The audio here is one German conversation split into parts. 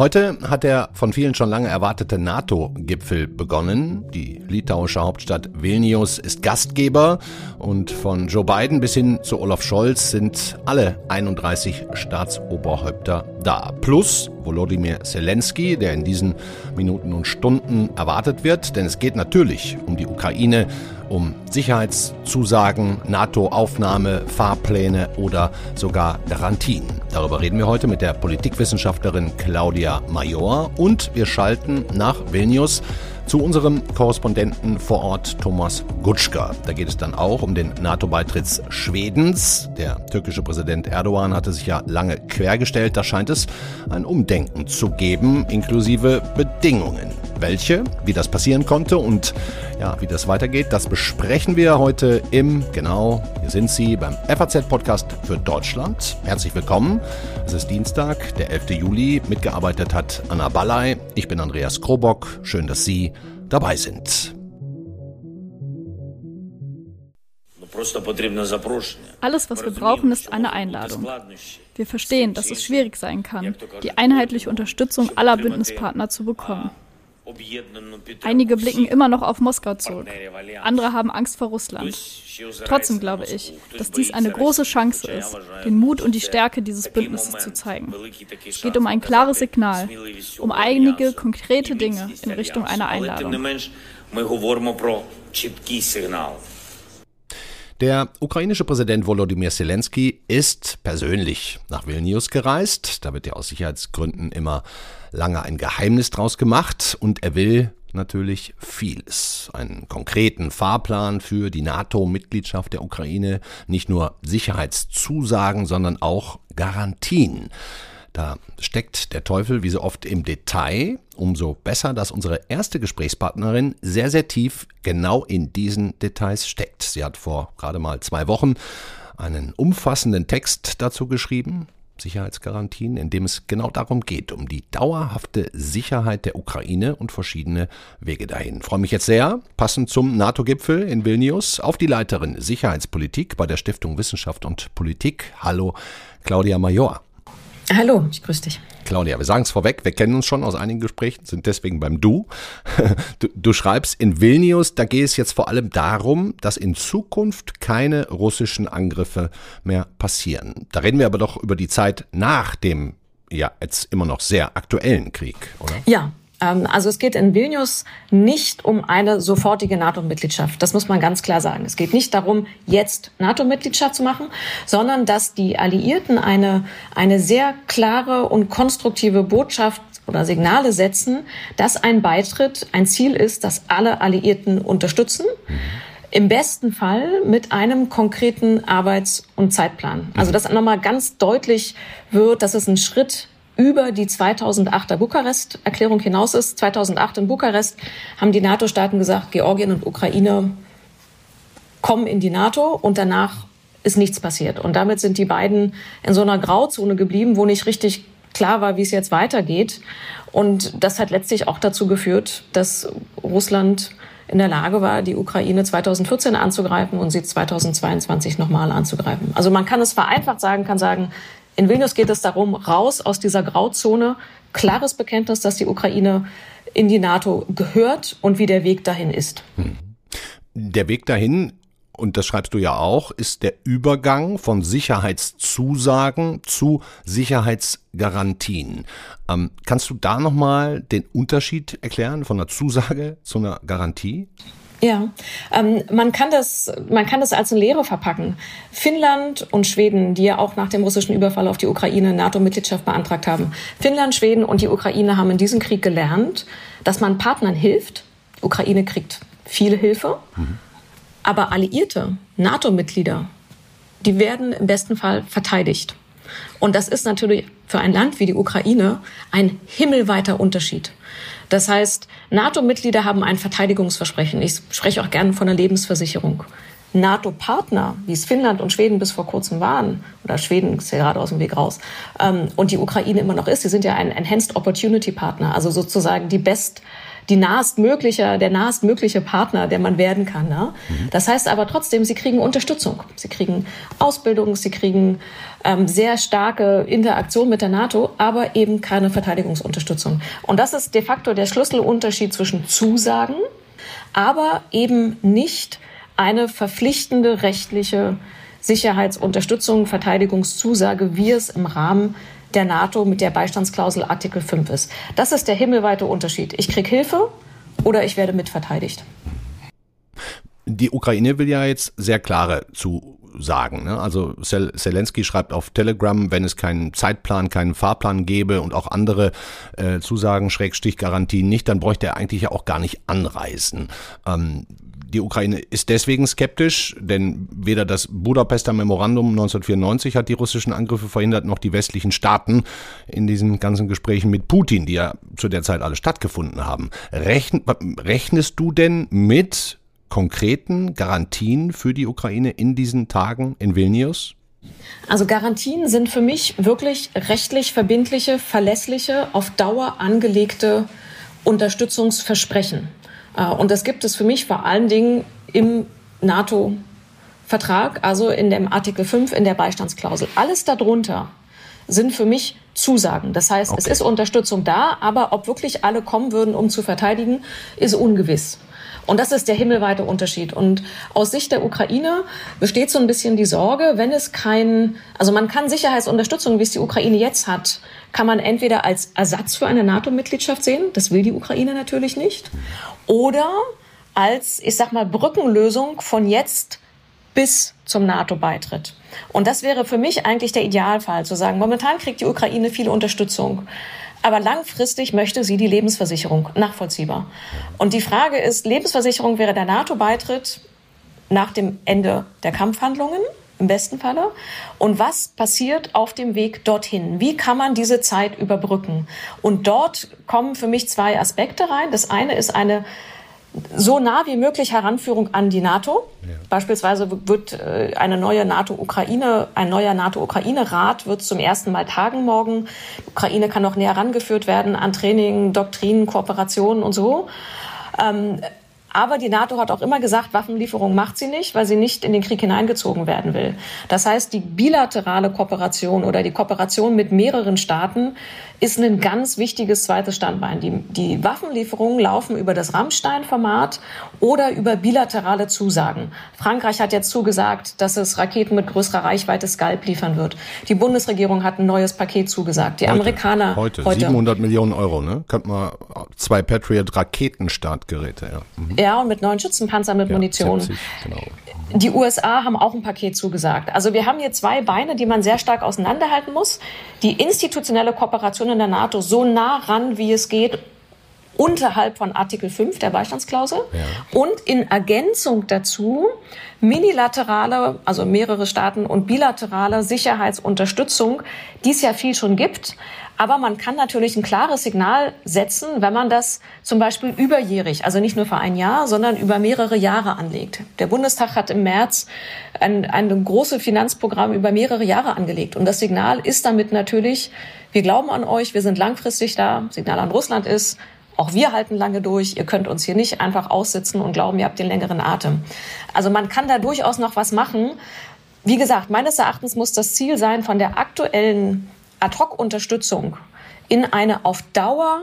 Heute hat der von vielen schon lange erwartete NATO-Gipfel begonnen. Die litauische Hauptstadt Vilnius ist Gastgeber und von Joe Biden bis hin zu Olaf Scholz sind alle 31 Staatsoberhäupter da. Plus Volodymyr Zelensky, der in diesen Minuten und Stunden erwartet wird, denn es geht natürlich um die Ukraine, um Sicherheitszusagen, NATO-Aufnahme, Fahrpläne oder sogar Garantien. Darüber reden wir heute mit der Politikwissenschaftlerin Claudia Major und wir schalten nach Vilnius zu unserem Korrespondenten vor Ort Thomas Gutschka. Da geht es dann auch um den NATO-Beitritt Schwedens. Der türkische Präsident Erdogan hatte sich ja lange quergestellt. Da scheint es ein Umdenken zu geben, inklusive Bedingungen. Welche, wie das passieren konnte und ja, wie das weitergeht, das besprechen wir heute im, genau, hier sind Sie beim FAZ-Podcast für Deutschland. Herzlich willkommen. Es ist Dienstag, der 11. Juli. Mitgearbeitet hat Anna Ballay. Ich bin Andreas Krobock. Schön, dass Sie dabei sind. Alles, was wir brauchen, ist eine Einladung. Wir verstehen, dass es schwierig sein kann, die einheitliche Unterstützung aller Bündnispartner zu bekommen. Einige blicken immer noch auf Moskau zurück. Andere haben Angst vor Russland. Trotzdem glaube ich, dass dies eine große Chance ist, den Mut und die Stärke dieses Bündnisses zu zeigen. Es geht um ein klares Signal, um einige konkrete Dinge in Richtung einer Einladung. Der ukrainische Präsident Volodymyr Zelensky ist persönlich nach Vilnius gereist. Da wird ja aus Sicherheitsgründen immer lange ein Geheimnis draus gemacht und er will natürlich vieles. Einen konkreten Fahrplan für die NATO-Mitgliedschaft der Ukraine, nicht nur Sicherheitszusagen, sondern auch Garantien. Da steckt der Teufel wie so oft im Detail. Umso besser, dass unsere erste Gesprächspartnerin sehr, sehr tief genau in diesen Details steckt. Sie hat vor gerade mal zwei Wochen einen umfassenden Text dazu geschrieben, Sicherheitsgarantien, in dem es genau darum geht, um die dauerhafte Sicherheit der Ukraine und verschiedene Wege dahin. Ich freue mich jetzt sehr, passend zum NATO-Gipfel in Vilnius, auf die Leiterin Sicherheitspolitik bei der Stiftung Wissenschaft und Politik. Hallo, Claudia Major. Hallo, ich grüße dich. Claudia, wir sagen es vorweg, wir kennen uns schon aus einigen Gesprächen, sind deswegen beim Du. du. Du schreibst in Vilnius, da geht es jetzt vor allem darum, dass in Zukunft keine russischen Angriffe mehr passieren. Da reden wir aber doch über die Zeit nach dem ja jetzt immer noch sehr aktuellen Krieg, oder? Ja, also es geht in Vilnius nicht um eine sofortige NATO-Mitgliedschaft. Das muss man ganz klar sagen. Es geht nicht darum, jetzt NATO-Mitgliedschaft zu machen, sondern dass die Alliierten eine, eine sehr klare und konstruktive Botschaft oder Signale setzen, dass ein Beitritt ein Ziel ist, das alle Alliierten unterstützen. Im besten Fall mit einem konkreten Arbeits- und Zeitplan. Also dass nochmal ganz deutlich wird, dass es ein Schritt über die 2008er Bukarest-Erklärung hinaus ist. 2008 in Bukarest haben die NATO-Staaten gesagt, Georgien und Ukraine kommen in die NATO und danach ist nichts passiert. Und damit sind die beiden in so einer Grauzone geblieben, wo nicht richtig klar war, wie es jetzt weitergeht. Und das hat letztlich auch dazu geführt, dass Russland in der Lage war, die Ukraine 2014 anzugreifen und sie 2022 nochmal anzugreifen. Also man kann es vereinfacht sagen, kann sagen, in Vilnius geht es darum, raus aus dieser Grauzone, klares Bekenntnis, dass die Ukraine in die NATO gehört und wie der Weg dahin ist. Hm. Der Weg dahin und das schreibst du ja auch, ist der Übergang von Sicherheitszusagen zu Sicherheitsgarantien. Ähm, kannst du da nochmal den Unterschied erklären von einer Zusage zu einer Garantie? Ja, ähm, man kann das, man kann das als eine Lehre verpacken. Finnland und Schweden, die ja auch nach dem russischen Überfall auf die Ukraine NATO-Mitgliedschaft beantragt haben. Finnland, Schweden und die Ukraine haben in diesem Krieg gelernt, dass man Partnern hilft. Die Ukraine kriegt viel Hilfe, mhm. aber Alliierte, NATO-Mitglieder, die werden im besten Fall verteidigt. Und das ist natürlich für ein Land wie die Ukraine ein himmelweiter Unterschied. Das heißt, NATO-Mitglieder haben ein Verteidigungsversprechen. Ich spreche auch gerne von einer Lebensversicherung. NATO-Partner, wie es Finnland und Schweden bis vor kurzem waren, oder Schweden ist ja gerade aus dem Weg raus, ähm, und die Ukraine immer noch ist, die sind ja ein Enhanced Opportunity Partner, also sozusagen die best die nahestmögliche, der nahestmögliche Partner, der man werden kann. Ne? Mhm. Das heißt aber trotzdem, sie kriegen Unterstützung. Sie kriegen Ausbildung, sie kriegen ähm, sehr starke Interaktion mit der NATO, aber eben keine Verteidigungsunterstützung. Und das ist de facto der Schlüsselunterschied zwischen Zusagen, aber eben nicht eine verpflichtende rechtliche Sicherheitsunterstützung, Verteidigungszusage, wie es im Rahmen der NATO mit der Beistandsklausel Artikel 5 ist. Das ist der himmelweite Unterschied. Ich kriege Hilfe oder ich werde mitverteidigt. Die Ukraine will ja jetzt sehr klare Zusagen. Ne? Also Zelensky schreibt auf Telegram, wenn es keinen Zeitplan, keinen Fahrplan gäbe und auch andere äh, Zusagen, Schrägstich Garantien nicht, dann bräuchte er eigentlich ja auch gar nicht anreisen. Ähm, die Ukraine ist deswegen skeptisch, denn weder das Budapester Memorandum 1994 hat die russischen Angriffe verhindert, noch die westlichen Staaten in diesen ganzen Gesprächen mit Putin, die ja zu der Zeit alle stattgefunden haben. Rechn, rechnest du denn mit konkreten Garantien für die Ukraine in diesen Tagen in Vilnius? Also Garantien sind für mich wirklich rechtlich verbindliche, verlässliche, auf Dauer angelegte Unterstützungsversprechen. Äh, und das gibt es für mich vor allen Dingen im NATO-Vertrag, also in dem Artikel 5 in der Beistandsklausel. Alles darunter sind für mich Zusagen. Das heißt, okay. es ist Unterstützung da, aber ob wirklich alle kommen würden, um zu verteidigen, ist ungewiss. Und das ist der himmelweite Unterschied. Und aus Sicht der Ukraine besteht so ein bisschen die Sorge, wenn es kein, also man kann Sicherheitsunterstützung, wie es die Ukraine jetzt hat, kann man entweder als Ersatz für eine NATO-Mitgliedschaft sehen, das will die Ukraine natürlich nicht, oder als, ich sag mal, Brückenlösung von jetzt bis zum NATO-Beitritt. Und das wäre für mich eigentlich der Idealfall, zu sagen, momentan kriegt die Ukraine viele Unterstützung. Aber langfristig möchte sie die Lebensversicherung nachvollziehbar. Und die Frage ist, Lebensversicherung wäre der NATO-Beitritt nach dem Ende der Kampfhandlungen im besten Falle. Und was passiert auf dem Weg dorthin? Wie kann man diese Zeit überbrücken? Und dort kommen für mich zwei Aspekte rein. Das eine ist eine so nah wie möglich Heranführung an die NATO. Ja. Beispielsweise wird äh, eine neue NATO-Ukraine, ein neuer NATO-Ukraine-Rat wird zum ersten Mal tagen morgen. Die Ukraine kann noch näher herangeführt werden an Training, Doktrinen, Kooperationen und so. Aber die NATO hat auch immer gesagt, Waffenlieferung macht sie nicht, weil sie nicht in den Krieg hineingezogen werden will. Das heißt, die bilaterale Kooperation oder die Kooperation mit mehreren Staaten ist ein ganz wichtiges zweites Standbein. Die, die Waffenlieferungen laufen über das Rammstein-Format oder über bilaterale Zusagen. Frankreich hat jetzt zugesagt, dass es Raketen mit größerer Reichweite Skalp liefern wird. Die Bundesregierung hat ein neues Paket zugesagt. Die heute, Amerikaner heute, heute 700 Millionen Euro, ne? Könnte man zwei Patriot Raketenstartgeräte, ja. Mhm. Ja, und mit neuen Schützenpanzern mit ja, Munition. 70, genau. Die USA haben auch ein Paket zugesagt. Also wir haben hier zwei Beine, die man sehr stark auseinanderhalten muss. Die institutionelle Kooperation in der NATO so nah ran, wie es geht, unterhalb von Artikel 5 der Beistandsklausel ja. und in Ergänzung dazu minilaterale, also mehrere Staaten und bilaterale Sicherheitsunterstützung, die es ja viel schon gibt, aber man kann natürlich ein klares Signal setzen, wenn man das zum Beispiel überjährig, also nicht nur für ein Jahr, sondern über mehrere Jahre anlegt. Der Bundestag hat im März ein, ein großes Finanzprogramm über mehrere Jahre angelegt. Und das Signal ist damit natürlich, wir glauben an euch, wir sind langfristig da. Signal an Russland ist, auch wir halten lange durch. Ihr könnt uns hier nicht einfach aussitzen und glauben, ihr habt den längeren Atem. Also man kann da durchaus noch was machen. Wie gesagt, meines Erachtens muss das Ziel sein, von der aktuellen Ad-hoc-Unterstützung in eine auf Dauer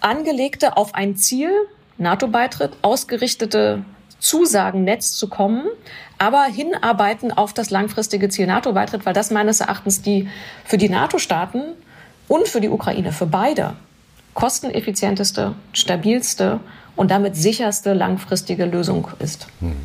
angelegte, auf ein Ziel, NATO-Beitritt, ausgerichtete Zusagennetz zu kommen, aber hinarbeiten auf das langfristige Ziel NATO-Beitritt, weil das meines Erachtens die für die NATO-Staaten und für die Ukraine, für beide, kosteneffizienteste, stabilste und damit sicherste langfristige Lösung ist. Mhm.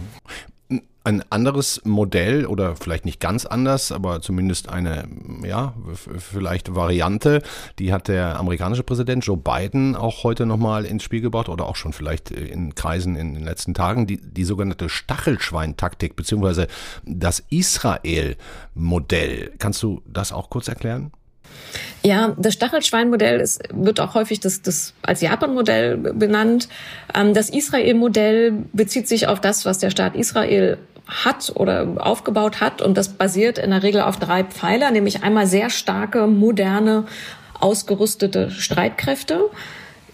Ein anderes Modell oder vielleicht nicht ganz anders, aber zumindest eine, ja, vielleicht Variante, die hat der amerikanische Präsident Joe Biden auch heute nochmal ins Spiel gebracht oder auch schon vielleicht in Kreisen in den letzten Tagen, die, die sogenannte Stachelschwein-Taktik beziehungsweise das Israel-Modell. Kannst du das auch kurz erklären? Ja, das Stachelschwein-Modell wird auch häufig das, das als Japan-Modell benannt. Ähm, das Israel-Modell bezieht sich auf das, was der Staat Israel hat oder aufgebaut hat. Und das basiert in der Regel auf drei Pfeiler, nämlich einmal sehr starke, moderne, ausgerüstete Streitkräfte.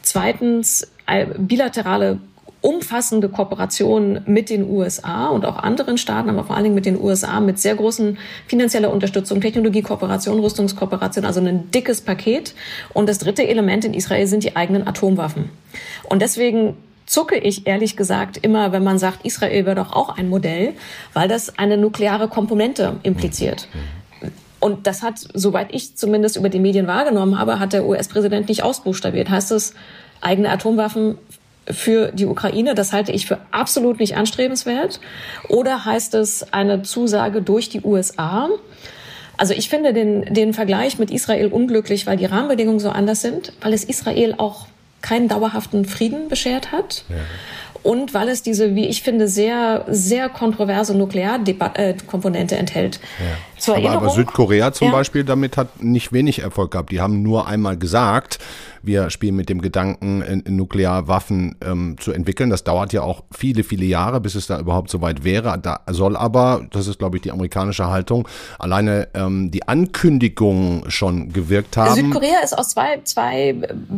Zweitens bilaterale umfassende Kooperation mit den USA und auch anderen Staaten, aber vor allen Dingen mit den USA mit sehr großen finanzieller Unterstützung, Technologiekooperation, Rüstungskooperation, also ein dickes Paket. Und das dritte Element in Israel sind die eigenen Atomwaffen. Und deswegen zucke ich ehrlich gesagt immer, wenn man sagt, Israel wäre doch auch ein Modell, weil das eine nukleare Komponente impliziert. Und das hat, soweit ich zumindest über die Medien wahrgenommen habe, hat der US-Präsident nicht ausbuchstabiert. Heißt es, eigene Atomwaffen für die Ukraine. Das halte ich für absolut nicht anstrebenswert. Oder heißt es eine Zusage durch die USA? Also ich finde den, den Vergleich mit Israel unglücklich, weil die Rahmenbedingungen so anders sind, weil es Israel auch keinen dauerhaften Frieden beschert hat. Ja. Und weil es diese, wie ich finde, sehr, sehr kontroverse Nuklearkomponente enthält. Ja. Aber, aber Südkorea zum ja. Beispiel damit hat nicht wenig Erfolg gehabt. Die haben nur einmal gesagt, wir spielen mit dem Gedanken, Nuklearwaffen ähm, zu entwickeln. Das dauert ja auch viele, viele Jahre, bis es da überhaupt soweit wäre. Da soll aber, das ist glaube ich die amerikanische Haltung, alleine ähm, die Ankündigung schon gewirkt haben. Südkorea ist aus zwei, zwei,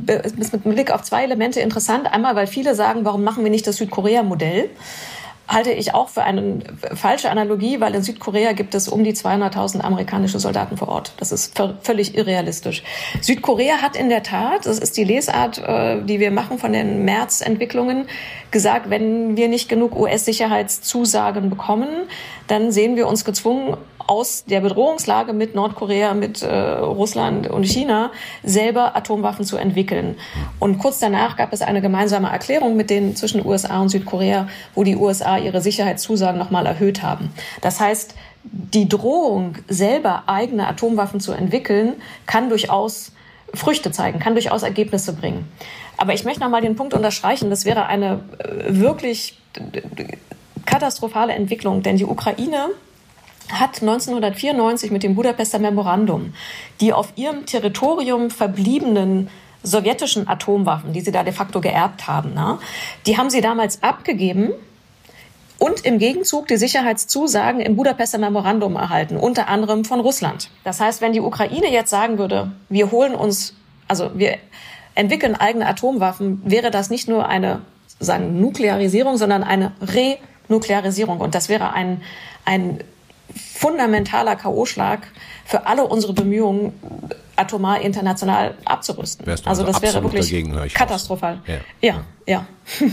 ist mit Blick auf zwei Elemente interessant. Einmal, weil viele sagen, warum machen wir nicht das Südkorea-Modell? Halte ich auch für eine falsche Analogie, weil in Südkorea gibt es um die 200.000 amerikanische Soldaten vor Ort. Das ist völlig irrealistisch. Südkorea hat in der Tat, das ist die Lesart, äh, die wir machen von den März-Entwicklungen, gesagt, wenn wir nicht genug US-Sicherheitszusagen bekommen, dann sehen wir uns gezwungen, aus der Bedrohungslage mit Nordkorea, mit äh, Russland und China selber Atomwaffen zu entwickeln. Und kurz danach gab es eine gemeinsame Erklärung mit den zwischen USA und Südkorea, wo die USA ihre Sicherheitszusagen nochmal erhöht haben. Das heißt, die Drohung, selber eigene Atomwaffen zu entwickeln, kann durchaus Früchte zeigen, kann durchaus Ergebnisse bringen. Aber ich möchte nochmal den Punkt unterstreichen, das wäre eine äh, wirklich katastrophale Entwicklung, denn die Ukraine hat 1994 mit dem Budapester Memorandum die auf ihrem Territorium verbliebenen sowjetischen Atomwaffen, die sie da de facto geerbt haben, na, die haben sie damals abgegeben und im Gegenzug die Sicherheitszusagen im Budapester Memorandum erhalten, unter anderem von Russland. Das heißt, wenn die Ukraine jetzt sagen würde, wir holen uns, also wir entwickeln eigene Atomwaffen, wäre das nicht nur eine sagen Nuklearisierung, sondern eine Renuklearisierung und das wäre ein ein fundamentaler K.O.-Schlag für alle unsere Bemühungen, atomar international abzurüsten. Also, also das wäre wirklich dagegen, katastrophal. Ja, ja. ja.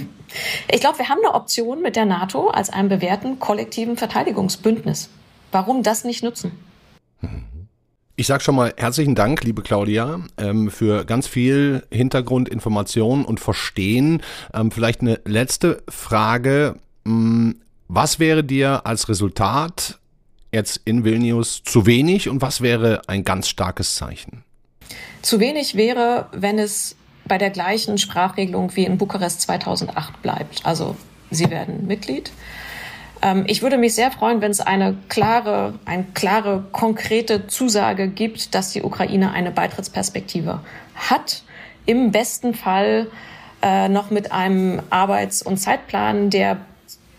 Ich glaube, wir haben eine Option mit der NATO als einem bewährten kollektiven Verteidigungsbündnis. Warum das nicht nutzen? Ich sage schon mal herzlichen Dank, liebe Claudia, ähm, für ganz viel Hintergrundinformation und Verstehen. Ähm, vielleicht eine letzte Frage. Mm, was wäre dir als Resultat jetzt in Vilnius zu wenig und was wäre ein ganz starkes Zeichen? Zu wenig wäre, wenn es bei der gleichen Sprachregelung wie in Bukarest 2008 bleibt. Also Sie werden Mitglied. Ähm, ich würde mich sehr freuen, wenn es eine klare, eine klare, konkrete Zusage gibt, dass die Ukraine eine Beitrittsperspektive hat. Im besten Fall äh, noch mit einem Arbeits- und Zeitplan, der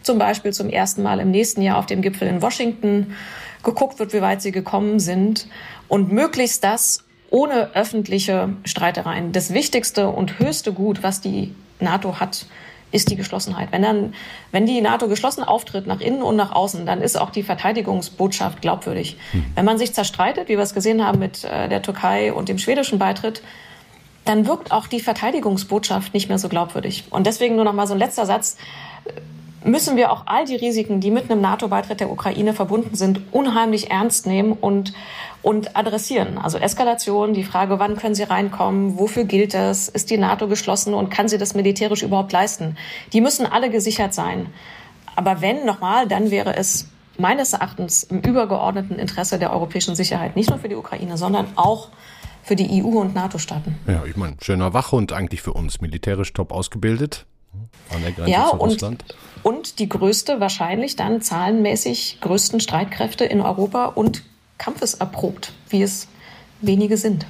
zum Beispiel zum ersten Mal im nächsten Jahr auf dem Gipfel in Washington geguckt wird, wie weit sie gekommen sind und möglichst das ohne öffentliche Streitereien. Das wichtigste und höchste Gut, was die NATO hat, ist die Geschlossenheit. Wenn dann, wenn die NATO geschlossen auftritt, nach innen und nach außen, dann ist auch die Verteidigungsbotschaft glaubwürdig. Hm. Wenn man sich zerstreitet, wie wir es gesehen haben mit äh, der Türkei und dem schwedischen Beitritt, dann wirkt auch die Verteidigungsbotschaft nicht mehr so glaubwürdig. Und deswegen nur noch mal so ein letzter Satz müssen wir auch all die Risiken, die mit einem NATO-Beitritt der Ukraine verbunden sind, unheimlich ernst nehmen und, und adressieren. Also Eskalation, die Frage, wann können sie reinkommen, wofür gilt das, ist die NATO geschlossen und kann sie das militärisch überhaupt leisten? Die müssen alle gesichert sein. Aber wenn, nochmal, dann wäre es meines Erachtens im übergeordneten Interesse der europäischen Sicherheit, nicht nur für die Ukraine, sondern auch für die EU und NATO-Staaten. Ja, ich meine, schöner Wachhund eigentlich für uns, militärisch top ausgebildet. An der Grenze ja, zu Russland. Und, und die größte, wahrscheinlich dann zahlenmäßig größten Streitkräfte in Europa und kampfeserprobt, wie es wenige sind.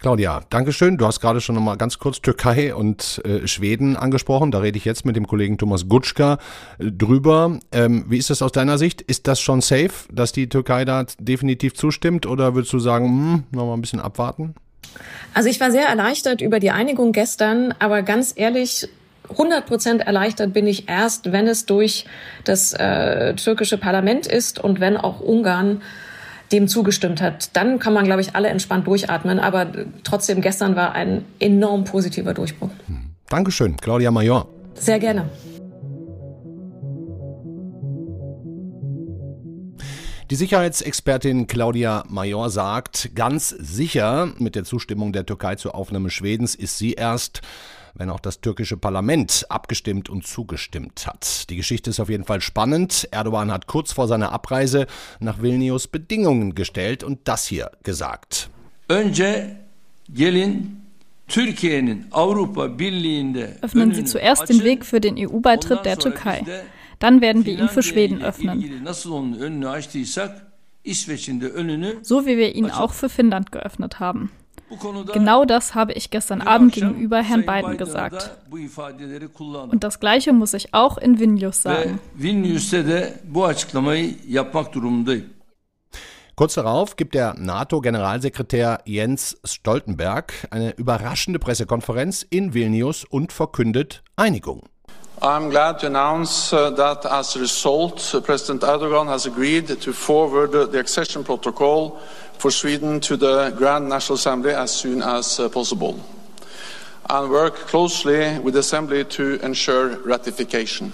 Claudia, Dankeschön. Du hast gerade schon nochmal ganz kurz Türkei und äh, Schweden angesprochen. Da rede ich jetzt mit dem Kollegen Thomas Gutschka äh, drüber. Ähm, wie ist das aus deiner Sicht? Ist das schon safe, dass die Türkei da definitiv zustimmt oder würdest du sagen, hm, nochmal ein bisschen abwarten? Also ich war sehr erleichtert über die Einigung gestern, aber ganz ehrlich, 100 Prozent erleichtert bin ich erst, wenn es durch das äh, türkische Parlament ist und wenn auch Ungarn dem zugestimmt hat. Dann kann man, glaube ich, alle entspannt durchatmen. Aber trotzdem, gestern war ein enorm positiver Durchbruch. Dankeschön, Claudia Major. Sehr gerne. Die Sicherheitsexpertin Claudia Major sagt, ganz sicher mit der Zustimmung der Türkei zur Aufnahme Schwedens ist sie erst, wenn auch das türkische Parlament abgestimmt und zugestimmt hat. Die Geschichte ist auf jeden Fall spannend. Erdogan hat kurz vor seiner Abreise nach Vilnius Bedingungen gestellt und das hier gesagt. Önce gelin Öffnen Sie zuerst den Weg für den EU-Beitritt der Türkei. Dann werden wir ihn für Schweden öffnen. So wie wir ihn auch für Finnland geöffnet haben. Genau das habe ich gestern Abend gegenüber Herrn Biden gesagt. Und das Gleiche muss ich auch in Vilnius sagen. Kurz darauf gibt der NATO-Generalsekretär Jens Stoltenberg eine überraschende Pressekonferenz in Vilnius und verkündet Einigung. I'm glad to announce uh, that as a result, uh, President Erdogan has agreed to forward the accession protocol for Sweden to the Grand National Assembly as soon as uh, possible and work closely with the Assembly to ensure ratification.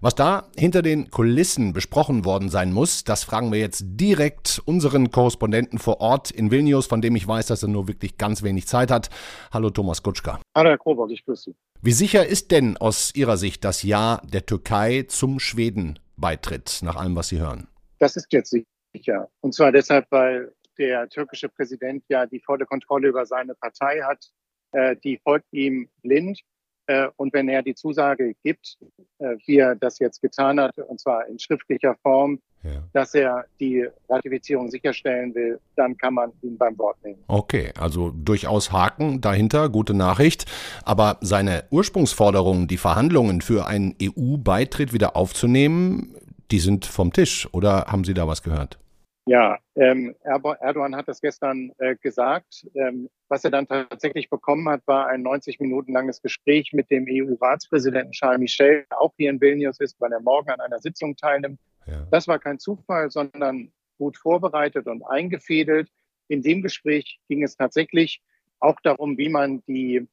Was da hinter den Kulissen besprochen worden sein muss, das fragen wir jetzt direkt unseren Korrespondenten vor Ort in Vilnius, von dem ich weiß, dass er nur wirklich ganz wenig Zeit hat. Hallo Thomas Kutschka. Hallo Herr Krobock, ich grüße Sie. Wie sicher ist denn aus Ihrer Sicht das Ja der Türkei zum Schweden-Beitritt, nach allem, was Sie hören? Das ist jetzt sicher. Und zwar deshalb, weil der türkische Präsident ja die volle Kontrolle über seine Partei hat. Äh, die folgt ihm blind. Äh, und wenn er die Zusage gibt, äh, wie er das jetzt getan hat, und zwar in schriftlicher Form, ja. dass er die Ratifizierung sicherstellen will, dann kann man ihn beim Wort nehmen. Okay, also durchaus Haken dahinter, gute Nachricht. Aber seine Ursprungsforderungen, die Verhandlungen für einen EU-Beitritt wieder aufzunehmen, die sind vom Tisch. Oder haben Sie da was gehört? Ja, ähm, Erdogan hat das gestern äh, gesagt. Ähm, was er dann tatsächlich bekommen hat, war ein 90 Minuten langes Gespräch mit dem EU-Ratspräsidenten Charles Michel, der auch hier in Vilnius ist, weil er morgen an einer Sitzung teilnimmt. Ja. Das war kein Zufall, sondern gut vorbereitet und eingefädelt. In dem Gespräch ging es tatsächlich auch darum, wie man die,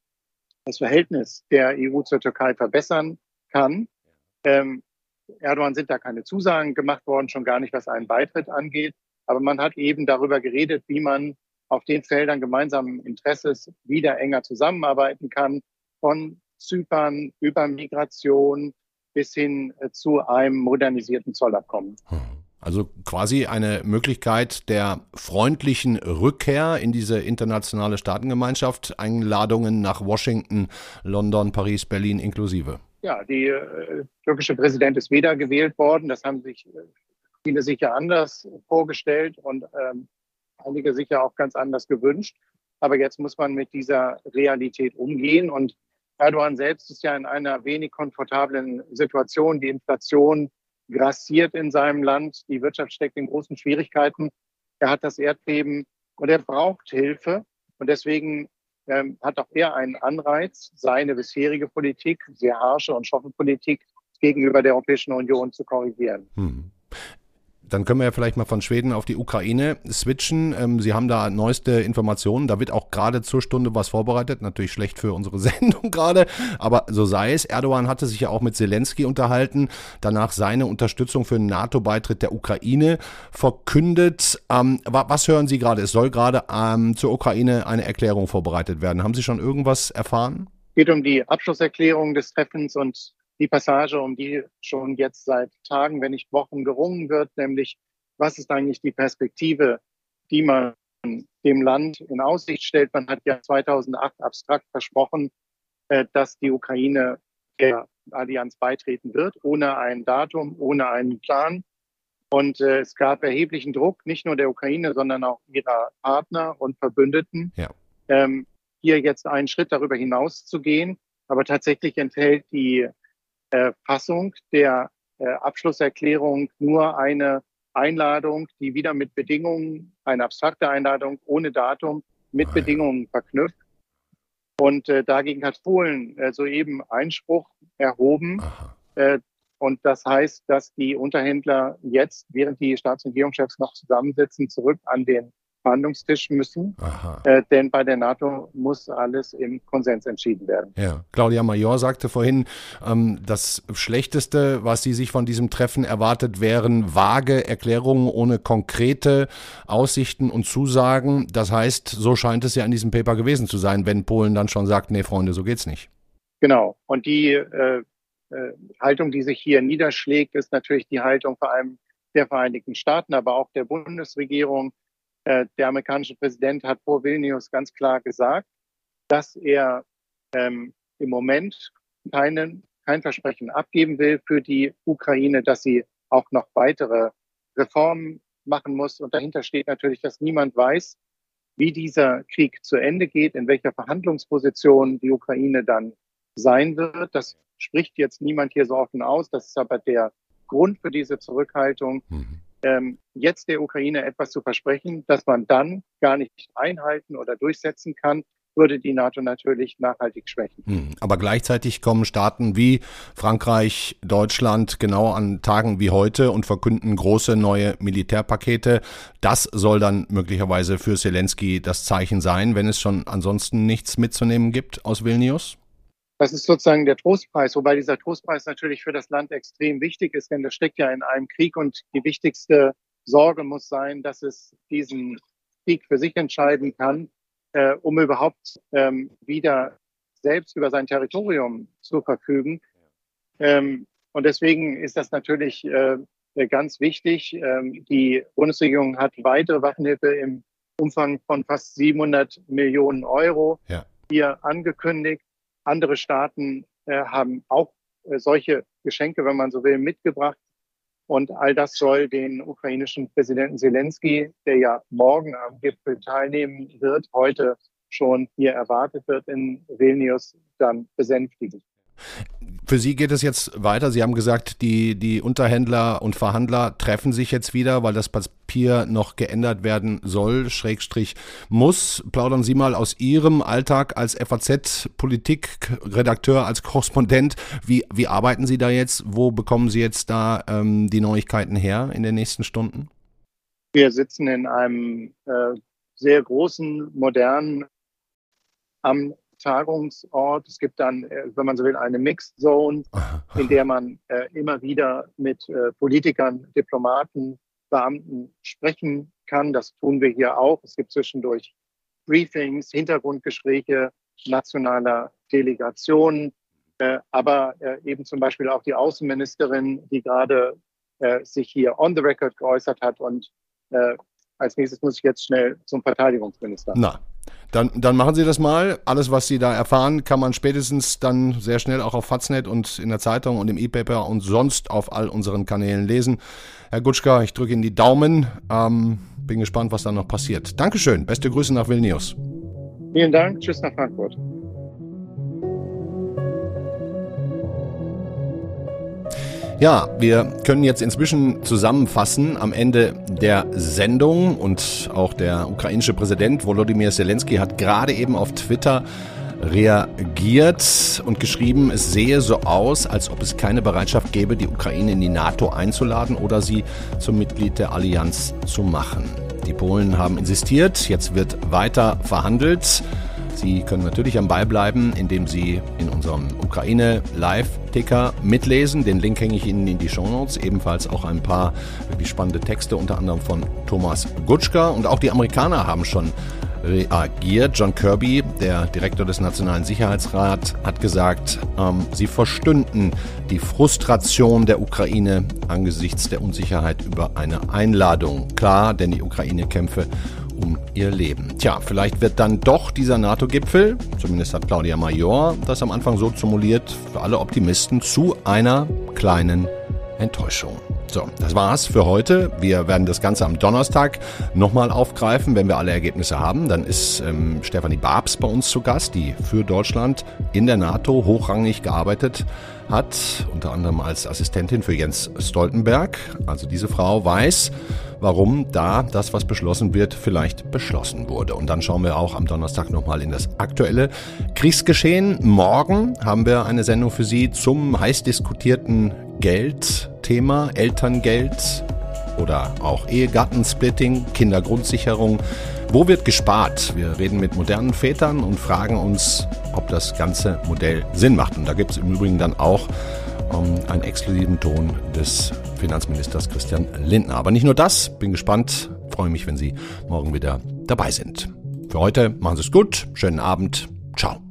das Verhältnis der EU zur Türkei verbessern kann. Ähm, Erdogan sind da keine Zusagen gemacht worden, schon gar nicht, was einen Beitritt angeht. Aber man hat eben darüber geredet, wie man auf den Feldern gemeinsamen Interesses wieder enger zusammenarbeiten kann, von Zypern über Migration bis hin äh, zu einem modernisierten Zollabkommen. Also quasi eine Möglichkeit der freundlichen Rückkehr in diese internationale Staatengemeinschaft, Einladungen nach Washington, London, Paris, Berlin inklusive. Ja, die äh, türkische Präsident ist wieder gewählt worden. Das haben sich äh, viele sicher anders vorgestellt und ähm, einige sicher auch ganz anders gewünscht. Aber jetzt muss man mit dieser Realität umgehen. Und Erdogan selbst ist ja in einer wenig komfortablen Situation. Die Inflation grassiert in seinem Land. Die Wirtschaft steckt in großen Schwierigkeiten. Er hat das Erdbeben und er braucht Hilfe. Und deswegen ähm, hat auch er einen Anreiz, seine bisherige Politik, sehr harsche und schroffe Politik gegenüber der Europäischen Union zu korrigieren. Hm. Dann können wir ja vielleicht mal von Schweden auf die Ukraine switchen. Ähm, Sie haben da neueste Informationen. Da wird auch gerade zur Stunde was vorbereitet. Natürlich schlecht für unsere Sendung gerade, aber so sei es. Erdogan hatte sich ja auch mit Zelensky unterhalten, danach seine Unterstützung für den NATO-Beitritt der Ukraine verkündet. Ähm, was hören Sie gerade? Es soll gerade ähm, zur Ukraine eine Erklärung vorbereitet werden. Haben Sie schon irgendwas erfahren? Es geht um die Abschlusserklärung des Treffens und die Passage, um die schon jetzt seit Tagen, wenn nicht Wochen gerungen wird, nämlich was ist eigentlich die Perspektive, die man dem Land in Aussicht stellt. Man hat ja 2008 abstrakt versprochen, äh, dass die Ukraine der Allianz beitreten wird, ohne ein Datum, ohne einen Plan. Und äh, es gab erheblichen Druck, nicht nur der Ukraine, sondern auch ihrer Partner und Verbündeten, ja. ähm, hier jetzt einen Schritt darüber hinaus zu gehen. Aber tatsächlich enthält die äh, Fassung der äh, Abschlusserklärung nur eine Einladung, die wieder mit Bedingungen, eine abstrakte Einladung ohne Datum, mit Bedingungen verknüpft. Und äh, dagegen hat Polen äh, soeben Einspruch erhoben. Äh, und das heißt, dass die Unterhändler jetzt, während die Staats- und Regierungschefs noch zusammensitzen, zurück an den Verhandlungstisch müssen. Äh, denn bei der NATO muss alles im Konsens entschieden werden. Ja, Claudia Major sagte vorhin, ähm, das Schlechteste, was sie sich von diesem Treffen erwartet, wären vage Erklärungen ohne konkrete Aussichten und Zusagen. Das heißt, so scheint es ja in diesem Paper gewesen zu sein, wenn Polen dann schon sagt, nee, Freunde, so geht's nicht. Genau. Und die äh, äh, Haltung, die sich hier niederschlägt, ist natürlich die Haltung vor allem der Vereinigten Staaten, aber auch der Bundesregierung. Äh, der amerikanische Präsident hat vor Vilnius ganz klar gesagt, dass er ähm, im Moment keinen, kein Versprechen abgeben will für die Ukraine, dass sie auch noch weitere Reformen machen muss. Und dahinter steht natürlich, dass niemand weiß, wie dieser Krieg zu Ende geht, in welcher Verhandlungsposition die Ukraine dann sein wird. Das spricht jetzt niemand hier so offen aus. Das ist aber der Grund für diese Zurückhaltung. Mhm. Ähm, jetzt der Ukraine etwas zu versprechen, das man dann gar nicht einhalten oder durchsetzen kann, würde die NATO natürlich nachhaltig schwächen. Mhm. Aber gleichzeitig kommen Staaten wie Frankreich, Deutschland genau an Tagen wie heute und verkünden große neue Militärpakete. Das soll dann möglicherweise für Zelensky das Zeichen sein, wenn es schon ansonsten nichts mitzunehmen gibt aus Vilnius? Das ist sozusagen der Trostpreis, wobei dieser Trostpreis natürlich für das Land extrem wichtig ist, denn das steckt ja in einem Krieg und die wichtigste Sorge muss sein, dass es diesen Krieg für sich entscheiden kann, äh, um überhaupt ähm, wieder selbst über sein Territorium zu verfügen. Ähm, und deswegen ist das natürlich äh, ganz wichtig. Ähm, die Bundesregierung hat weitere Waffenhilfe im Umfang von fast 700 Millionen Euro ja. hier angekündigt. Andere Staaten äh, haben auch äh, solche Geschenke, wenn man so will, mitgebracht. Und all das soll den ukrainischen Präsidenten Zelensky, der ja morgen am Gipfel teilnehmen wird, heute schon hier erwartet wird in Vilnius, dann besänftigen. Für Sie geht es jetzt weiter. Sie haben gesagt, die, die Unterhändler und Verhandler treffen sich jetzt wieder, weil das Papier noch geändert werden soll, Schrägstrich muss. Plaudern Sie mal aus Ihrem Alltag als FAZ-Politikredakteur, als Korrespondent. Wie, wie arbeiten Sie da jetzt? Wo bekommen Sie jetzt da ähm, die Neuigkeiten her in den nächsten Stunden? Wir sitzen in einem äh, sehr großen, modernen am Tagungsort. Es gibt dann, äh, wenn man so will, eine Mixed Zone, in der man äh, immer wieder mit äh, Politikern, Diplomaten, Beamten sprechen kann. Das tun wir hier auch. Es gibt zwischendurch Briefings, Hintergrundgespräche nationaler Delegationen, äh, aber äh, eben zum Beispiel auch die Außenministerin, die gerade äh, sich hier on the record geäußert hat und als nächstes muss ich jetzt schnell zum Verteidigungsminister. Na, dann, dann machen Sie das mal. Alles, was Sie da erfahren, kann man spätestens dann sehr schnell auch auf Faznet und in der Zeitung und im E-Paper und sonst auf all unseren Kanälen lesen. Herr Gutschka, ich drücke Ihnen die Daumen. Ähm, bin gespannt, was da noch passiert. Dankeschön. Beste Grüße nach Vilnius. Vielen Dank. Tschüss nach Frankfurt. Ja, wir können jetzt inzwischen zusammenfassen am Ende der Sendung und auch der ukrainische Präsident Volodymyr Zelensky hat gerade eben auf Twitter reagiert und geschrieben, es sehe so aus, als ob es keine Bereitschaft gäbe, die Ukraine in die NATO einzuladen oder sie zum Mitglied der Allianz zu machen. Die Polen haben insistiert, jetzt wird weiter verhandelt. Sie können natürlich am Ball bleiben, indem Sie in unserem Ukraine Live-Ticker mitlesen. Den Link hänge ich Ihnen in die Show Notes. Ebenfalls auch ein paar wirklich spannende Texte, unter anderem von Thomas Gutschka. Und auch die Amerikaner haben schon reagiert. John Kirby, der Direktor des Nationalen Sicherheitsrats, hat gesagt, ähm, sie verstünden die Frustration der Ukraine angesichts der Unsicherheit über eine Einladung. Klar, denn die Ukraine-Kämpfe um ihr Leben. Tja, vielleicht wird dann doch dieser NATO-Gipfel, zumindest hat Claudia Major das am Anfang so zumuliert, für alle Optimisten zu einer kleinen Enttäuschung. So, das war's für heute. Wir werden das Ganze am Donnerstag nochmal aufgreifen, wenn wir alle Ergebnisse haben. Dann ist ähm, Stefanie Babs bei uns zu Gast, die für Deutschland in der NATO hochrangig gearbeitet hat, unter anderem als Assistentin für Jens Stoltenberg. Also diese Frau weiß, warum da das, was beschlossen wird, vielleicht beschlossen wurde. Und dann schauen wir auch am Donnerstag nochmal in das aktuelle Kriegsgeschehen. Morgen haben wir eine Sendung für Sie zum heiß diskutierten Geldthema, Elterngeld oder auch Ehegattensplitting, Kindergrundsicherung. Wo wird gespart? Wir reden mit modernen Vätern und fragen uns, ob das ganze Modell Sinn macht. Und da gibt es im Übrigen dann auch ähm, einen exklusiven Ton des Finanzministers Christian Lindner. Aber nicht nur das, bin gespannt, freue mich, wenn Sie morgen wieder dabei sind. Für heute machen Sie es gut, schönen Abend, ciao.